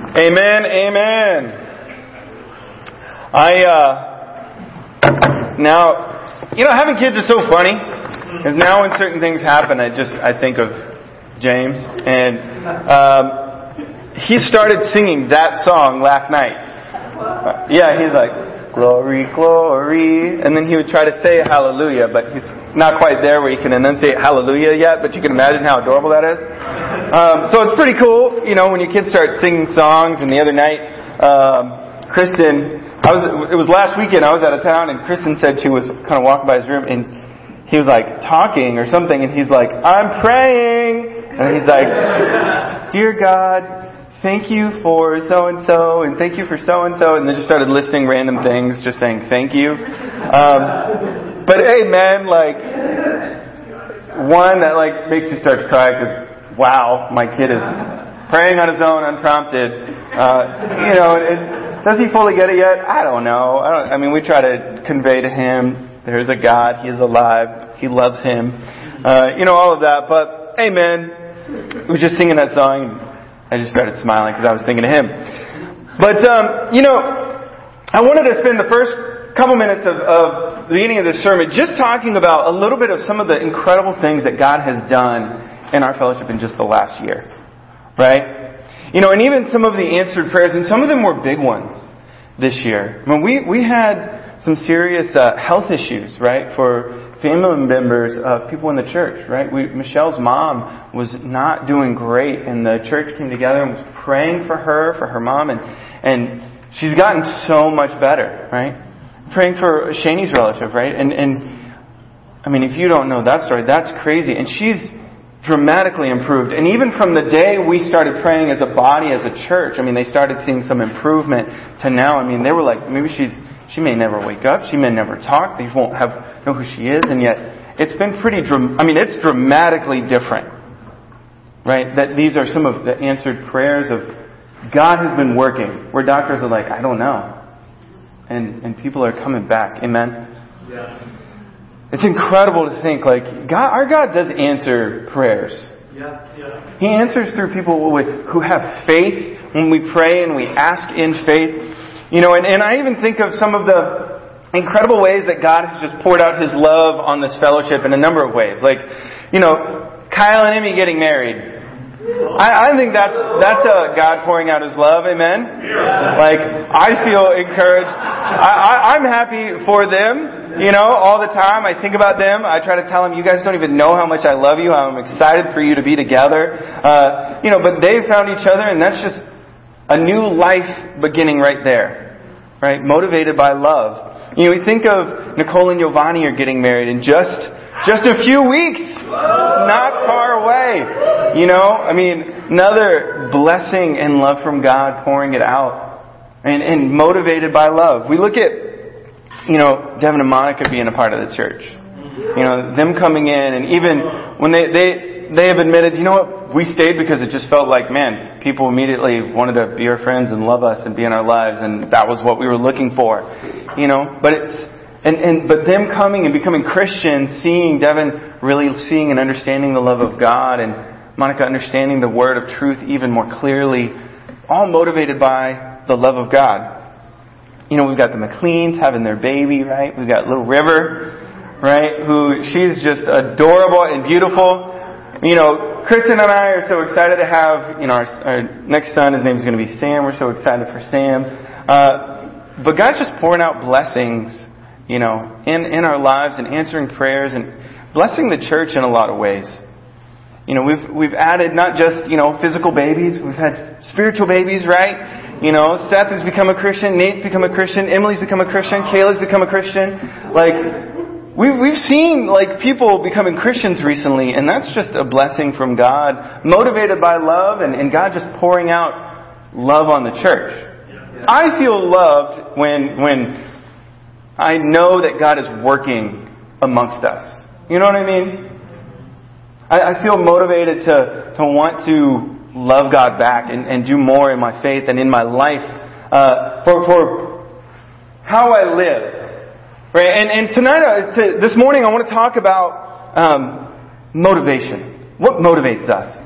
Amen, amen. I, uh, now, you know, having kids is so funny. Because now when certain things happen, I just, I think of James. And, um, he started singing that song last night. Uh, yeah, he's like, glory, glory. And then he would try to say hallelujah, but he's not quite there where he can enunciate hallelujah yet, but you can imagine how adorable that is. Um, so it's pretty cool, you know, when your kids start singing songs. And the other night, um, Kristen, I was, it was last weekend, I was out of town, and Kristen said she was kind of walking by his room, and he was like talking or something, and he's like, I'm praying! And he's like, Dear God, thank you for so and so, and thank you for so and so, and then just started listing random things, just saying thank you. Um, but hey, man, like, one that like makes you start to cry because wow, my kid is praying on his own, unprompted. Uh, you know, it, does he fully get it yet? I don't know. I, don't, I mean, we try to convey to him there's a God, He is alive, He loves him. Uh, you know, all of that. But, amen. We were just singing that song. I just started smiling because I was thinking of him. But, um, you know, I wanted to spend the first couple minutes of, of the beginning of this sermon just talking about a little bit of some of the incredible things that God has done in our fellowship in just the last year. Right? You know, and even some of the answered prayers, and some of them were big ones this year. I mean, we, we had some serious uh, health issues, right, for family members of people in the church, right? We, Michelle's mom was not doing great, and the church came together and was praying for her, for her mom, and, and she's gotten so much better, right? Praying for Shaney's relative, right? And, and, I mean, if you don't know that story, that's crazy. And she's, dramatically improved. And even from the day we started praying as a body, as a church, I mean, they started seeing some improvement to now. I mean, they were like, maybe she's, she may never wake up, she may never talk, they won't have, know who she is, and yet it's been pretty, I mean, it's dramatically different. Right? That these are some of the answered prayers of God has been working, where doctors are like, I don't know. And, and people are coming back. Amen? Yeah. It's incredible to think like God, our God does answer prayers. Yeah, yeah. He answers through people with who have faith when we pray and we ask in faith. You know, and, and I even think of some of the incredible ways that God has just poured out His love on this fellowship in a number of ways. Like, you know, Kyle and Emmy getting married. I, I think that's that's a God pouring out His love. Amen. Like I feel encouraged. I, I, I'm happy for them. You know, all the time I think about them. I try to tell them, you guys don't even know how much I love you. I'm excited for you to be together. Uh, you know, but they found each other, and that's just a new life beginning right there, right? Motivated by love. You know, we think of Nicole and Giovanni are getting married in just just a few weeks, not far away. You know, I mean, another blessing and love from God pouring it out, and, and motivated by love. We look at you know, Devin and Monica being a part of the church. You know, them coming in and even when they, they, they have admitted, you know what, we stayed because it just felt like, man, people immediately wanted to be our friends and love us and be in our lives and that was what we were looking for. You know, but it's, and, and, but them coming and becoming Christians, seeing Devin really seeing and understanding the love of God and Monica understanding the word of truth even more clearly, all motivated by the love of God. You know, we've got the McLeans having their baby, right? We've got little River, right? Who, she's just adorable and beautiful. You know, Kristen and I are so excited to have, you know, our, our next son, his name is going to be Sam. We're so excited for Sam. Uh, but God's just pouring out blessings, you know, in, in our lives and answering prayers and blessing the church in a lot of ways. You know, we've, we've added not just, you know, physical babies, we've had spiritual babies, right? You know, Seth has become a Christian, Nate's become a Christian, Emily's become a Christian, Kayla's become a Christian. Like, we, we've seen, like, people becoming Christians recently, and that's just a blessing from God, motivated by love, and, and God just pouring out love on the church. I feel loved when, when I know that God is working amongst us. You know what I mean? I, I feel motivated to, to want to love God back and, and do more in my faith and in my life uh, for, for how I live. Right? And, and tonight, uh, to, this morning, I want to talk about um, motivation. What motivates us?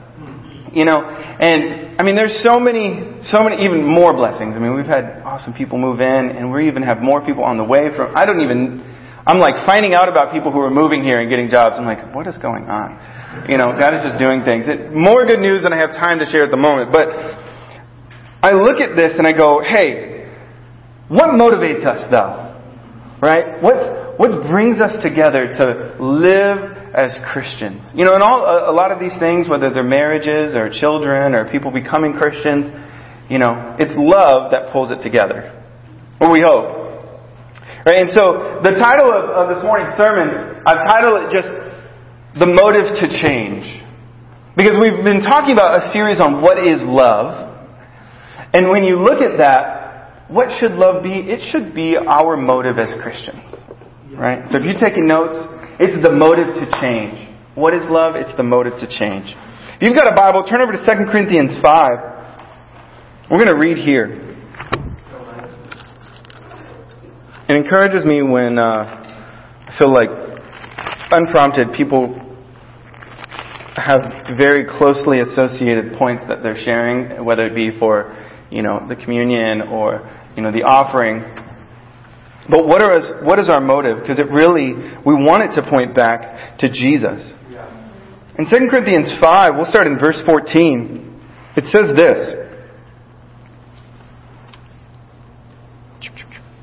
You know, and I mean, there's so many, so many, even more blessings. I mean, we've had awesome people move in, and we even have more people on the way from. I don't even. I'm like finding out about people who are moving here and getting jobs. I'm like, what is going on? You know, God is just doing things. It, more good news than I have time to share at the moment. But I look at this and I go, hey, what motivates us though? Right? What what brings us together to live as Christians. You know, and all a, a lot of these things, whether they're marriages or children or people becoming Christians, you know, it's love that pulls it together. Or we hope. Right? And so the title of, of this morning's sermon, I've titled it just The Motive to Change. Because we've been talking about a series on what is love. And when you look at that, what should love be? It should be our motive as Christians. Right? So if you're taking notes, it's the motive to change. What is love? It's the motive to change. If you've got a Bible, turn over to 2 Corinthians 5. We're going to read here. It encourages me when uh, I feel like unprompted people have very closely associated points that they're sharing, whether it be for, you know, the communion or, you know, the offering. But what, are, what is our motive? Because it really, we want it to point back to Jesus. In 2 Corinthians 5, we'll start in verse 14. It says this.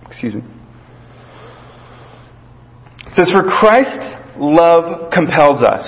Excuse me. It says, For Christ's love compels us,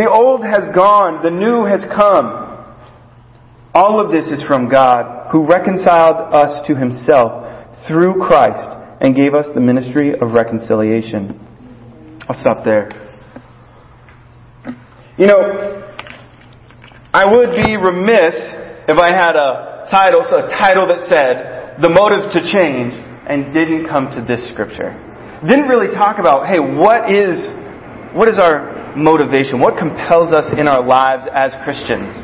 The old has gone, the new has come. All of this is from God, who reconciled us to himself through Christ and gave us the ministry of reconciliation. I'll stop there. You know, I would be remiss if I had a title, so a title that said, The Motive to Change, and didn't come to this scripture. Didn't really talk about, hey, what is, what is our motivation? What compels us in our lives as Christians?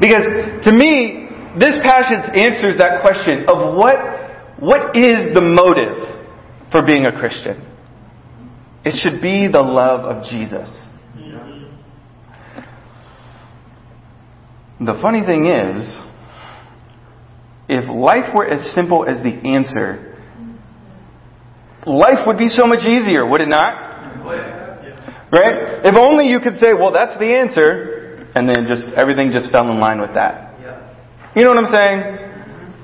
Because to me, this passage answers that question of what, what is the motive for being a Christian? It should be the love of Jesus. The funny thing is, if life were as simple as the answer, life would be so much easier, would it not? Right? If only you could say, well, that's the answer, and then just everything just fell in line with that. You know what I'm saying?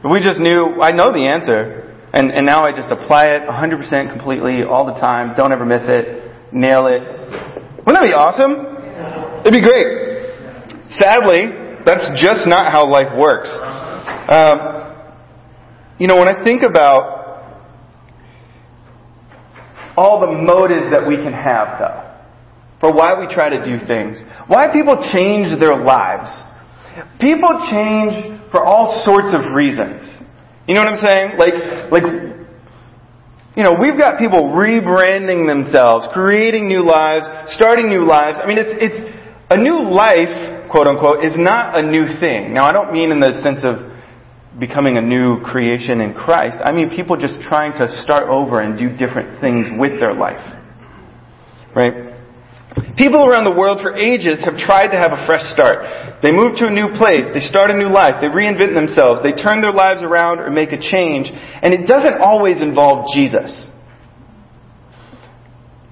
If we just knew, I know the answer, and, and now I just apply it 100% completely all the time, don't ever miss it, nail it. Wouldn't that be awesome? It'd be great. Sadly, that's just not how life works. Um, you know, when I think about all the motives that we can have, though, for why we try to do things, why people change their lives. People change for all sorts of reasons. You know what I'm saying? Like, like, you know, we've got people rebranding themselves, creating new lives, starting new lives. I mean, it's, it's a new life quote unquote, is not a new thing. Now, I don't mean in the sense of becoming a new creation in Christ. I mean people just trying to start over and do different things with their life. Right? People around the world for ages have tried to have a fresh start. They move to a new place, they start a new life, they reinvent themselves, they turn their lives around or make a change, and it doesn't always involve Jesus.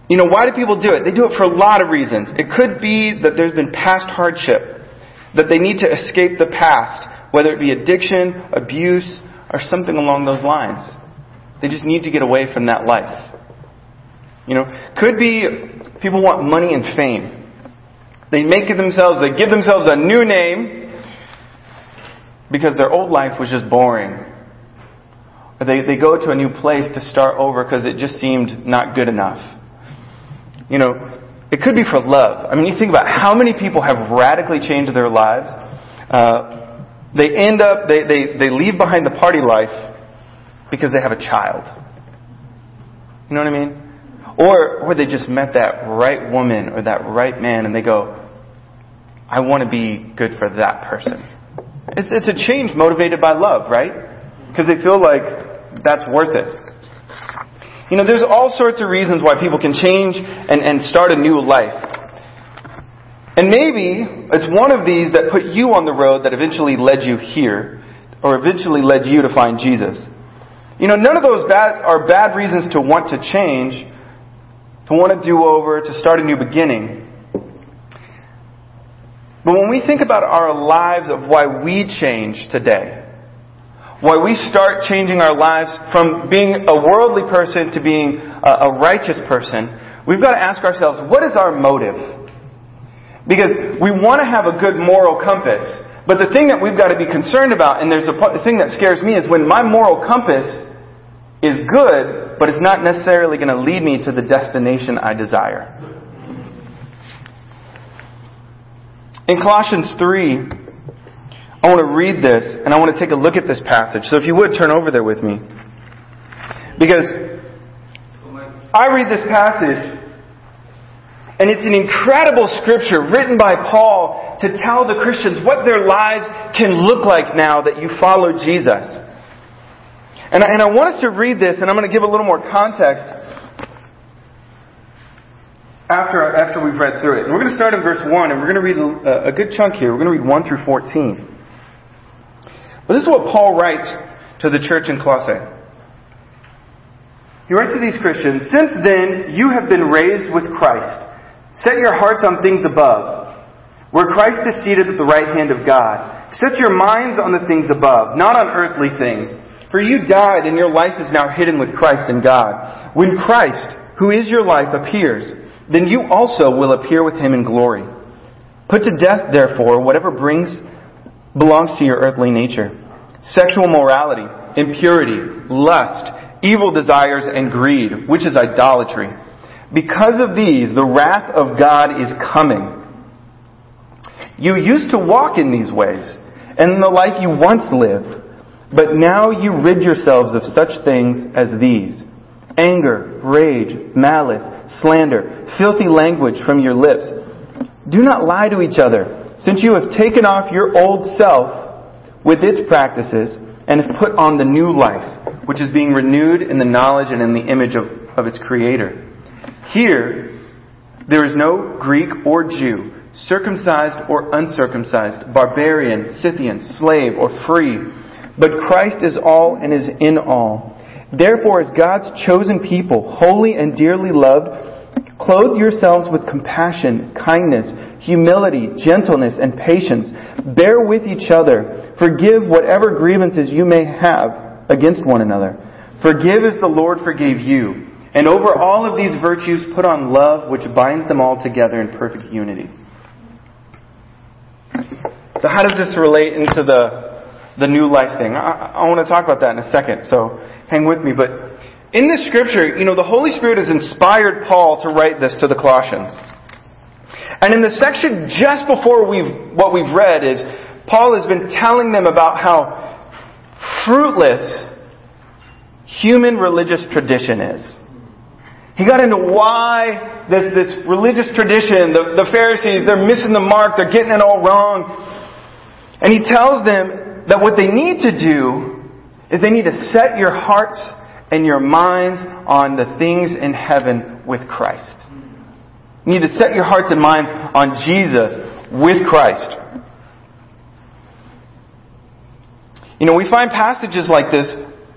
You know, why do people do it? They do it for a lot of reasons. It could be that there's been past hardship, that they need to escape the past, whether it be addiction, abuse, or something along those lines. They just need to get away from that life. You know, could be people want money and fame. They make it themselves, they give themselves a new name because their old life was just boring. Or they, they go to a new place to start over because it just seemed not good enough. You know, it could be for love. I mean, you think about how many people have radically changed their lives Uh, they end up, they, they, they leave behind the party life because they have a child. You know what I mean? Or, or they just met that right woman or that right man and they go, I want to be good for that person. It's, it's a change motivated by love, right? Because they feel like that's worth it. You know, there's all sorts of reasons why people can change and, and start a new life. And maybe it's one of these that put you on the road that eventually led you here, or eventually led you to find Jesus. You know, none of those bad, are bad reasons to want to change, to want to do over, to start a new beginning. But when we think about our lives of why we change today, why we start changing our lives from being a worldly person to being a, righteous person, we've got to ask ourselves, what is our motive? Because we want to have a good moral compass, but the thing that we've got to be concerned about, and there's a the thing that scares me, is when my moral compass is good, but it's not necessarily going to lead me to the destination I desire. In Colossians 3, I want to read this and I want to take a look at this passage. So if you would turn over there with me. Because I read this passage and it's an incredible scripture written by Paul to tell the Christians what their lives can look like now that you follow Jesus. And I, and I want us to read this, and I'm going to give a little more context after, after we've read through it. And we're going to start in verse 1, and we're going to read a, a good chunk here. We're going to read 1 through 14. But this is what Paul writes to the church in Colossae. He writes to these Christians, Since then you have been raised with Christ. Set your hearts on things above, where Christ is seated at the right hand of God. Set your minds on the things above, not on earthly things. For you died, and your life is now hidden with Christ in God. When Christ, who is your life, appears, then you also will appear with him in glory. Put to death, therefore, whatever brings belongs to your earthly nature. Sexual morality, impurity, lust, evil desires, and greed, which is idolatry. Because of these, the wrath of God is coming. You used to walk in these ways, and in the life you once lived, but now you rid yourselves of such things as these anger, rage, malice, slander, filthy language from your lips. Do not lie to each other, since you have taken off your old self with its practices and have put on the new life, which is being renewed in the knowledge and in the image of, of its Creator. Here, there is no Greek or Jew, circumcised or uncircumcised, barbarian, Scythian, slave, or free, but Christ is all and is in all. Therefore, as God's chosen people, holy and dearly loved, clothe yourselves with compassion, kindness, humility, gentleness, and patience. Bear with each other. Forgive whatever grievances you may have against one another. Forgive as the Lord forgave you. And over all of these virtues, put on love, which binds them all together in perfect unity. So, how does this relate into the, the new life thing? I, I want to talk about that in a second. So, hang with me. But in this scripture, you know, the Holy Spirit has inspired Paul to write this to the Colossians. And in the section just before we've, what we've read is Paul has been telling them about how fruitless human religious tradition is. He got into why this, this religious tradition, the, the Pharisees, they're missing the mark, they're getting it all wrong. And he tells them that what they need to do is they need to set your hearts and your minds on the things in heaven with Christ. You need to set your hearts and minds on Jesus with Christ. You know, we find passages like this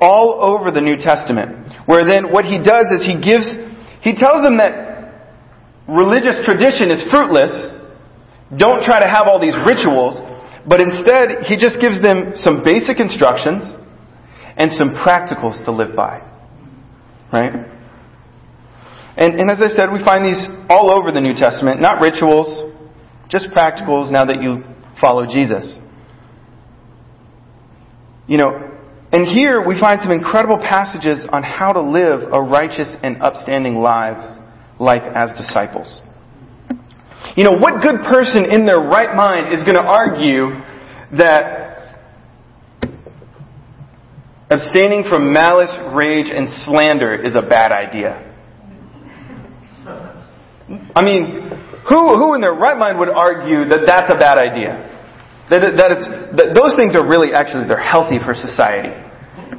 all over the New Testament, where then what he does is he gives, he tells them that religious tradition is fruitless. Don't try to have all these rituals, but instead he just gives them some basic instructions and some practicals to live by. Right? And, and as I said, we find these all over the New Testament, not rituals, just practicals now that you follow Jesus. You know, and here we find some incredible passages on how to live a righteous and upstanding lives, life as disciples. You know, what good person in their right mind is going to argue that abstaining from malice, rage, and slander is a bad idea. I mean, who, who in their right mind would argue that that's a bad idea? That, that, it's, that those things are really, actually, they're healthy for society.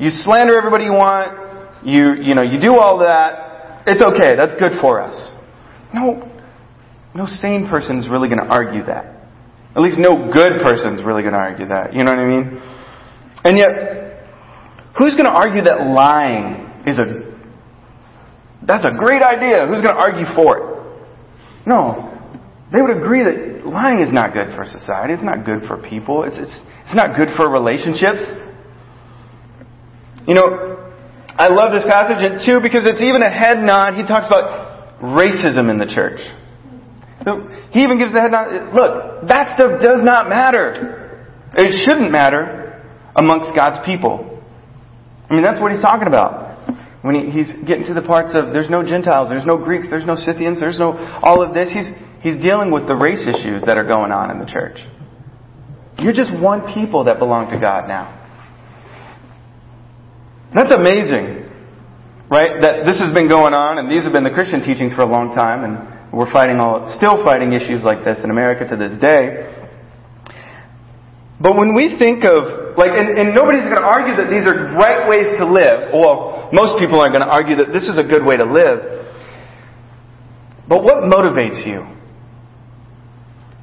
You slander everybody you want, you, you know, you do all that, it's okay, that's good for us. No, no sane person is really going to argue that. At least no good person is really going to argue that. You know what I mean? And yet, who's going to argue that lying is a that's a great idea. Who's going to argue for it? No. They would agree that lying is not good for society. It's not good for people. It's, it's, it's not good for relationships. You know, I love this passage, two, because it's even a head nod. He talks about racism in the church. He even gives the head nod. Look, that stuff does not matter. It shouldn't matter amongst God's people. I mean, that's what he's talking about when he, he's getting to the parts of there's no Gentiles, there's no Greeks, there's no Scythians, there's no all of this, he's, he's dealing with the race issues that are going on in the church. You're just one people that belong to God now. That's amazing, right? That this has been going on, and these have been the Christian teachings for a long time, and we're fighting all, still fighting issues like this in America to this day. But when we think of, like, and, and nobody's going to argue that these are right ways to live, or most people aren't going to argue that this is a good way to live. But what motivates you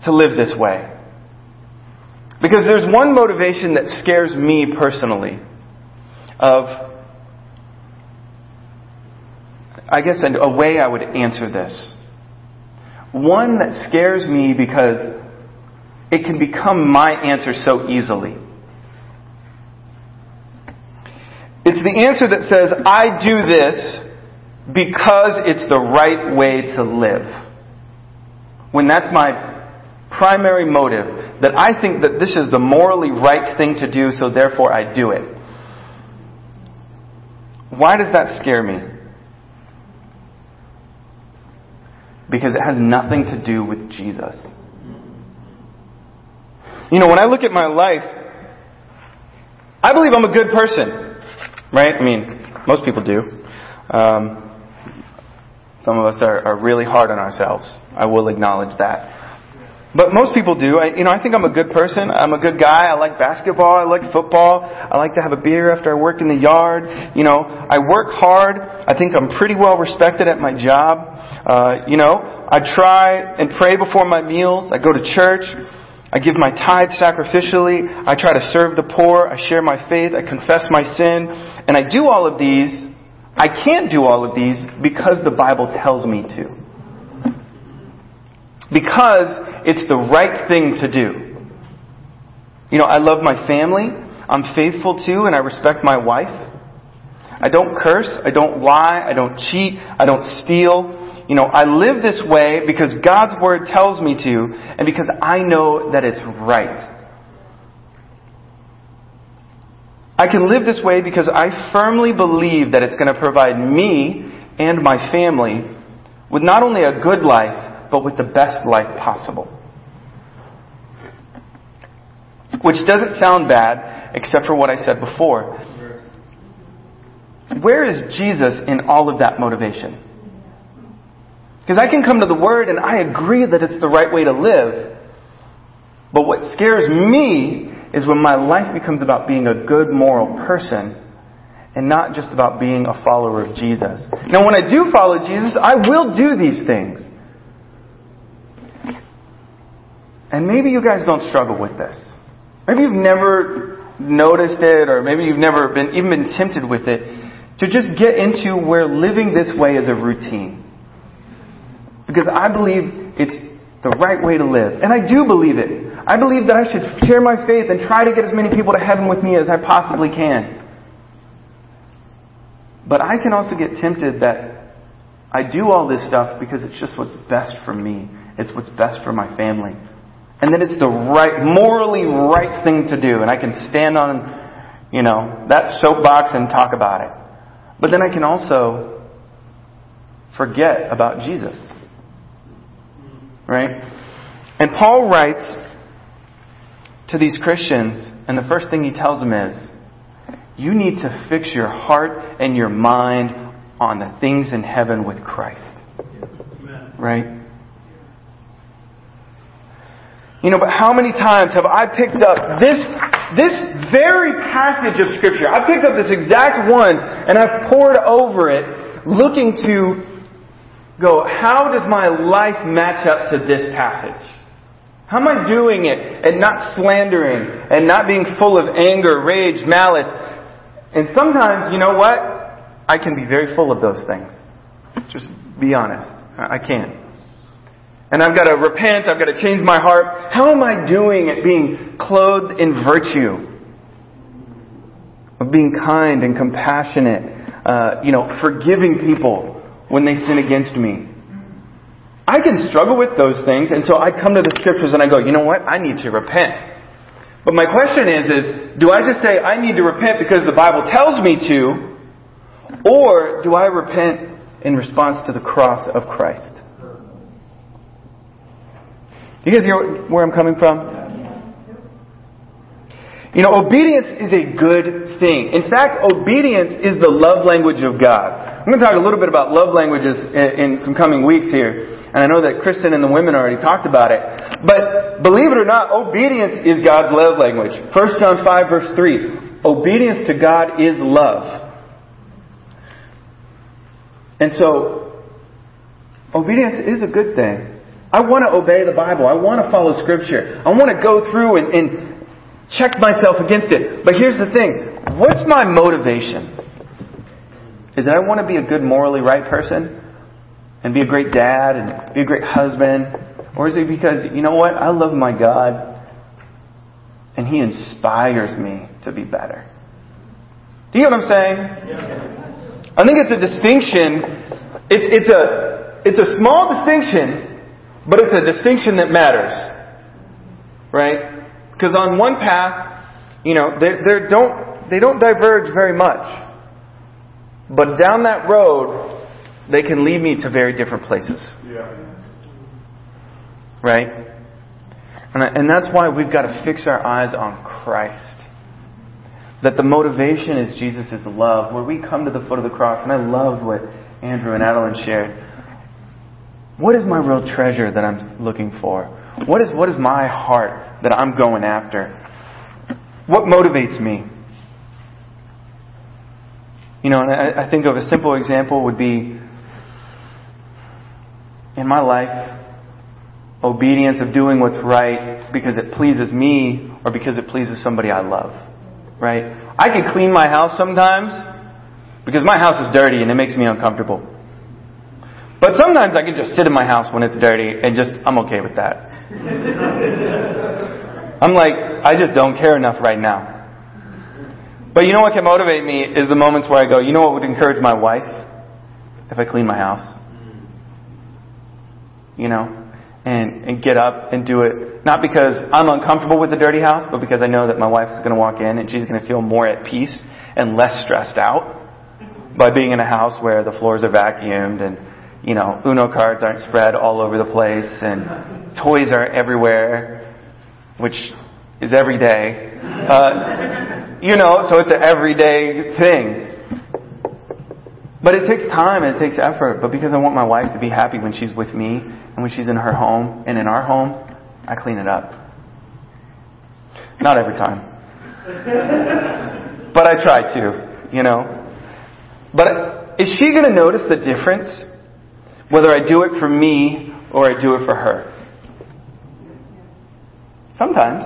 to live this way? Because there's one motivation that scares me personally of I guess a way I would answer this. One that scares me because it can become my answer so easily. It's the answer that says, I do this because it's the right way to live. When that's my primary motive, that I think that this is the morally right thing to do, so therefore I do it. Why does that scare me? Because it has nothing to do with Jesus. You know, when I look at my life, I believe I'm a good person. Right? I mean, most people do. Um, some of us are, are really hard on ourselves. I will acknowledge that. But most people do. I, you know, I think I'm a good person. I'm a good guy. I like basketball. I like football. I like to have a beer after I work in the yard. You know, I work hard. I think I'm pretty well respected at my job. Uh, you know, I try and pray before my meals. I go to church. I give my tithe sacrificially. I try to serve the poor. I share my faith. I confess my sin. And I do all of these. I can't do all of these because the Bible tells me to. Because it's the right thing to do. You know, I love my family. I'm faithful to and I respect my wife. I don't curse. I don't lie. I don't cheat. I don't steal you know, I live this way because God's Word tells me to, and because I know that it's right. I can live this way because I firmly believe that it's going to provide me and my family with not only a good life, but with the best life possible. Which doesn't sound bad, except for what I said before. Where is Jesus in all of that motivation? Because I can come to the Word and I agree that it's the right way to live. But what scares me is when my life becomes about being a good moral person and not just about being a follower of Jesus. Now, when I do follow Jesus, I will do these things. And maybe you guys don't struggle with this. Maybe you've never noticed it, or maybe you've never been even been tempted with it, to just get into where living this way is a routine. Because I believe it's the right way to live. And I do believe it. I believe that I should share my faith and try to get as many people to heaven with me as I possibly can. But I can also get tempted that I do all this stuff because it's just what's best for me. It's what's best for my family. And that it's the right, morally right thing to do. And I can stand on, you know, that soapbox and talk about it. But then I can also forget about Jesus. Right? And Paul writes to these Christians, and the first thing he tells them is, you need to fix your heart and your mind on the things in heaven with Christ. Right? You know, but how many times have I picked up this, this very passage of Scripture? I picked up this exact one and I've poured over it looking to go, how does my life match up to this passage? How am I doing it and not slandering and not being full of anger, rage, malice? And sometimes, you know what? I can be very full of those things. Just be honest. I can. And I've got to repent. I've got to change my heart. How am I doing at being clothed in virtue? Of being kind and compassionate. Uh, you know, forgiving people when they sin against me. I can struggle with those things, and so I come to the scriptures and I go, you know what? I need to repent. But my question is, is, do I just say I need to repent because the Bible tells me to, or do I repent in response to the cross of Christ? You guys hear where I'm coming from? You know, obedience is a good thing. In fact, obedience is the love language of God. I'm going to talk a little bit about love languages in, some coming weeks here. And I know that Kristen and the women already talked about it. But believe it or not, obedience is God's love language. 1 John 5 verse 3. Obedience to God is love. And so, obedience is a good thing. I want to obey the Bible. I want to follow Scripture. I want to go through and, and check myself against it. But here's the thing. What's my motivation? Is that I want to be a good morally right person? And be a great dad and be a great husband? Or is it because, you know what? I love my God and He inspires me to be better. Do you know what I'm saying? I think it's a distinction. It's, it's, a, it's a small distinction but it's a distinction that matters. Right? Because on one path, you know, they, they, don't, they don't diverge very much. But down that road, they can lead me to very different places. Yeah. Right? And, and that's why we've got to fix our eyes on Christ. That the motivation is Jesus' love, where we come to the foot of the cross. And I love what Andrew and Adeline shared what is my real treasure that I'm looking for? What is, what is my heart that I'm going after? What motivates me? You know, and I, I think of a simple example would be in my life, obedience of doing what's right because it pleases me or because it pleases somebody I love. Right? I can clean my house sometimes because my house is dirty and it makes me uncomfortable. But sometimes I can just sit in my house when it's dirty and just, I'm okay with that. I'm like, I just don't care enough right now. But you know what can motivate me is the moments where I go, you know what would encourage my wife? If I clean my house. You know? And, and get up and do it. Not because I'm uncomfortable with the dirty house, but because I know that my wife is going to walk in and she's going to feel more at peace and less stressed out by being in a house where the floors are vacuumed and you know, Uno cards aren't spread all over the place and toys are everywhere, which is every day. Uh, you know, so it's an everyday thing. But it takes time and it takes effort. But because I want my wife to be happy when she's with me and when she's in her home and in our home, I clean it up. Not every time. but I try to, you know. But is she going to notice the difference whether I do it for me or I do it for her. Sometimes.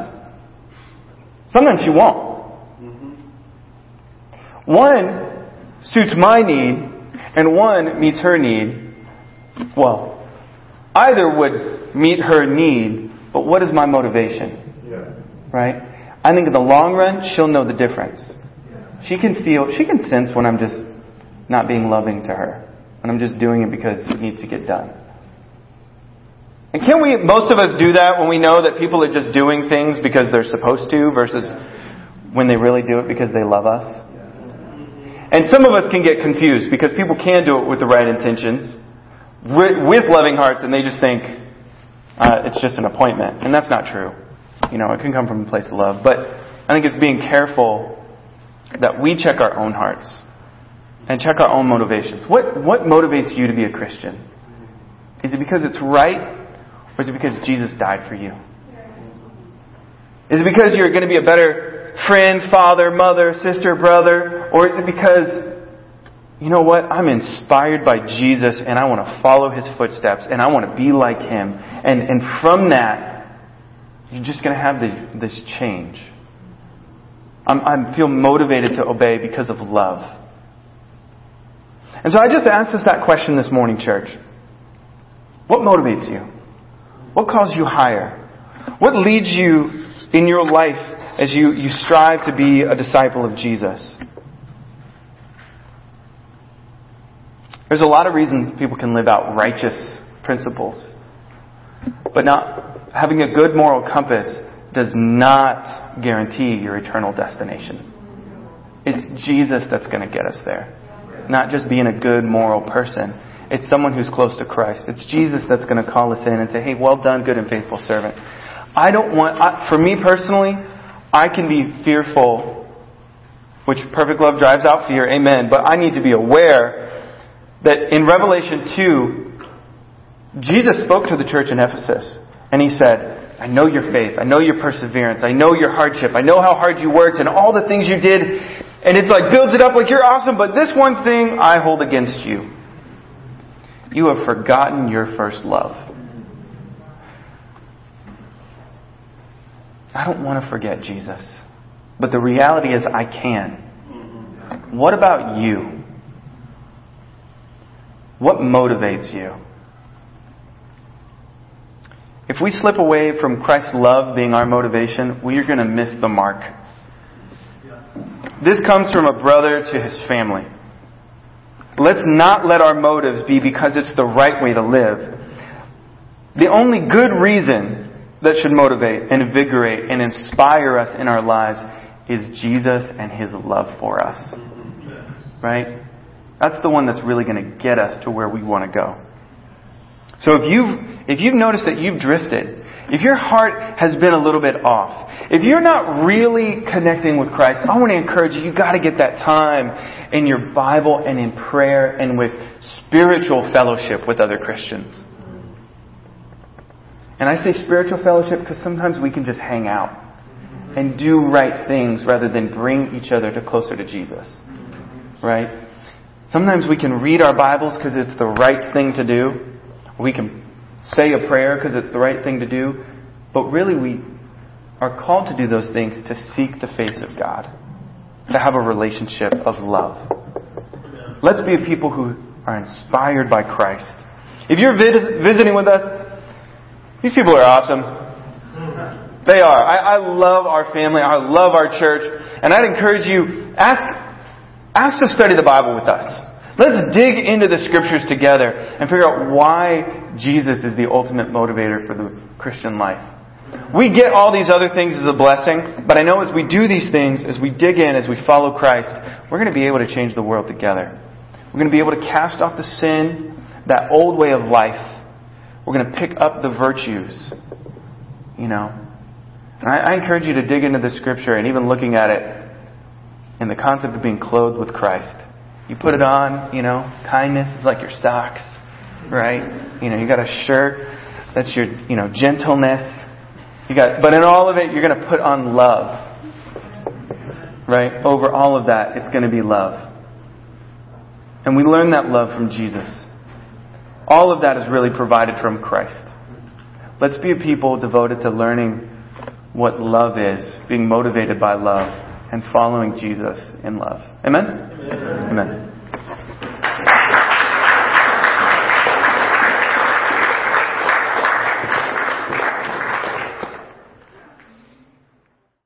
Sometimes you won't. One suits my need, and one meets her need. Well, either would meet her need, but what is my motivation? Yeah. Right? I think in the long run, she'll know the difference. She can feel, she can sense when I'm just not being loving to her and I'm just doing it because it needs to get done. And can we, most of us do that when we know that people are just doing things because they're supposed to versus when they really do it because they love us? And some of us can get confused because people can do it with the right intentions, with loving hearts, and they just think uh, it's just an appointment. And that's not true. You know, it can come from a place of love. But I think it's being careful that we check our own hearts and check our own motivations. What, what motivates you to be a Christian? Is it because it's right, or is it because Jesus died for you? Is it because you're going to be a better friend, father, mother, sister, brother? Or is it because, you know what, I'm inspired by Jesus and I want to follow his footsteps and I want to be like him? And, and from that, you're just going to have this, this change. I'm, I feel motivated to obey because of love. And so I just asked us that question this morning, church. What motivates you? What calls you higher? What leads you in your life as you, you strive to be a disciple of Jesus? There's a lot of reasons people can live out righteous principles. But not having a good moral compass does not guarantee your eternal destination. It's Jesus that's going to get us there. Not just being a good moral person. It's someone who's close to Christ. It's Jesus that's going to call us in and say, hey, well done, good and faithful servant. I don't want, I, for me personally, I can be fearful, which perfect love drives out fear, amen, but I need to be aware that in Revelation 2, Jesus spoke to the church in Ephesus, and he said, I know your faith. I know your perseverance. I know your hardship. I know how hard you worked and all the things you did. And it's like builds it up like you're awesome, but this one thing I hold against you. You have forgotten your first love. I don't want to forget Jesus. But the reality is I can. What about you? What motivates you? If we slip away from Christ's love being our motivation, we are going to miss the mark. This comes from a brother to his family. Let's not let our motives be because it's the right way to live. The only good reason that should motivate invigorate and inspire us in our lives is Jesus and His love for us. Right? That's the one that's really going to get us to where we want to go. So if you've, if you've noticed that you've drifted, if your heart has been a little bit off, if you're not really connecting with Christ, I want to encourage you, you got to get that time in your Bible and in prayer and with spiritual fellowship with other Christians. And I say spiritual fellowship because sometimes we can just hang out and do right things rather than bring each other to closer to Jesus. Right? Sometimes we can read our Bibles because it's the right thing to do. We can say a prayer because it's the right thing to do. But really, we are called to do those things to seek the face of God, to have a relationship of love. Let's be people who are inspired by Christ. If you're vid- visiting with us, these people are awesome. They are. I, I love our family. I love our church. And I'd encourage you, ask, ask to study the Bible with us. Let's dig into the scriptures together and figure out why Jesus is the ultimate motivator for the Christian life. We get all these other things as a blessing, but I know as we do these things, as we dig in, as we follow Christ, we're going to be able to change the world together. We're going to be able to cast off the sin, that old way of life. We're going to pick up the virtues. You know? And I, I encourage you to dig into the scripture and even looking at it in the concept of being clothed with Christ. You put it on, you know, kindness is like your socks, right? You know, you got a shirt, that's your, you know, gentleness. You got, but in all of it, you're going to put on love. Right? Over all of that, it's going to be love. And we learn that love from Jesus. All of that is really provided from Christ. Let's be a people devoted to learning what love is, being motivated by love, and following Jesus in love. Amen? Amen. Amen.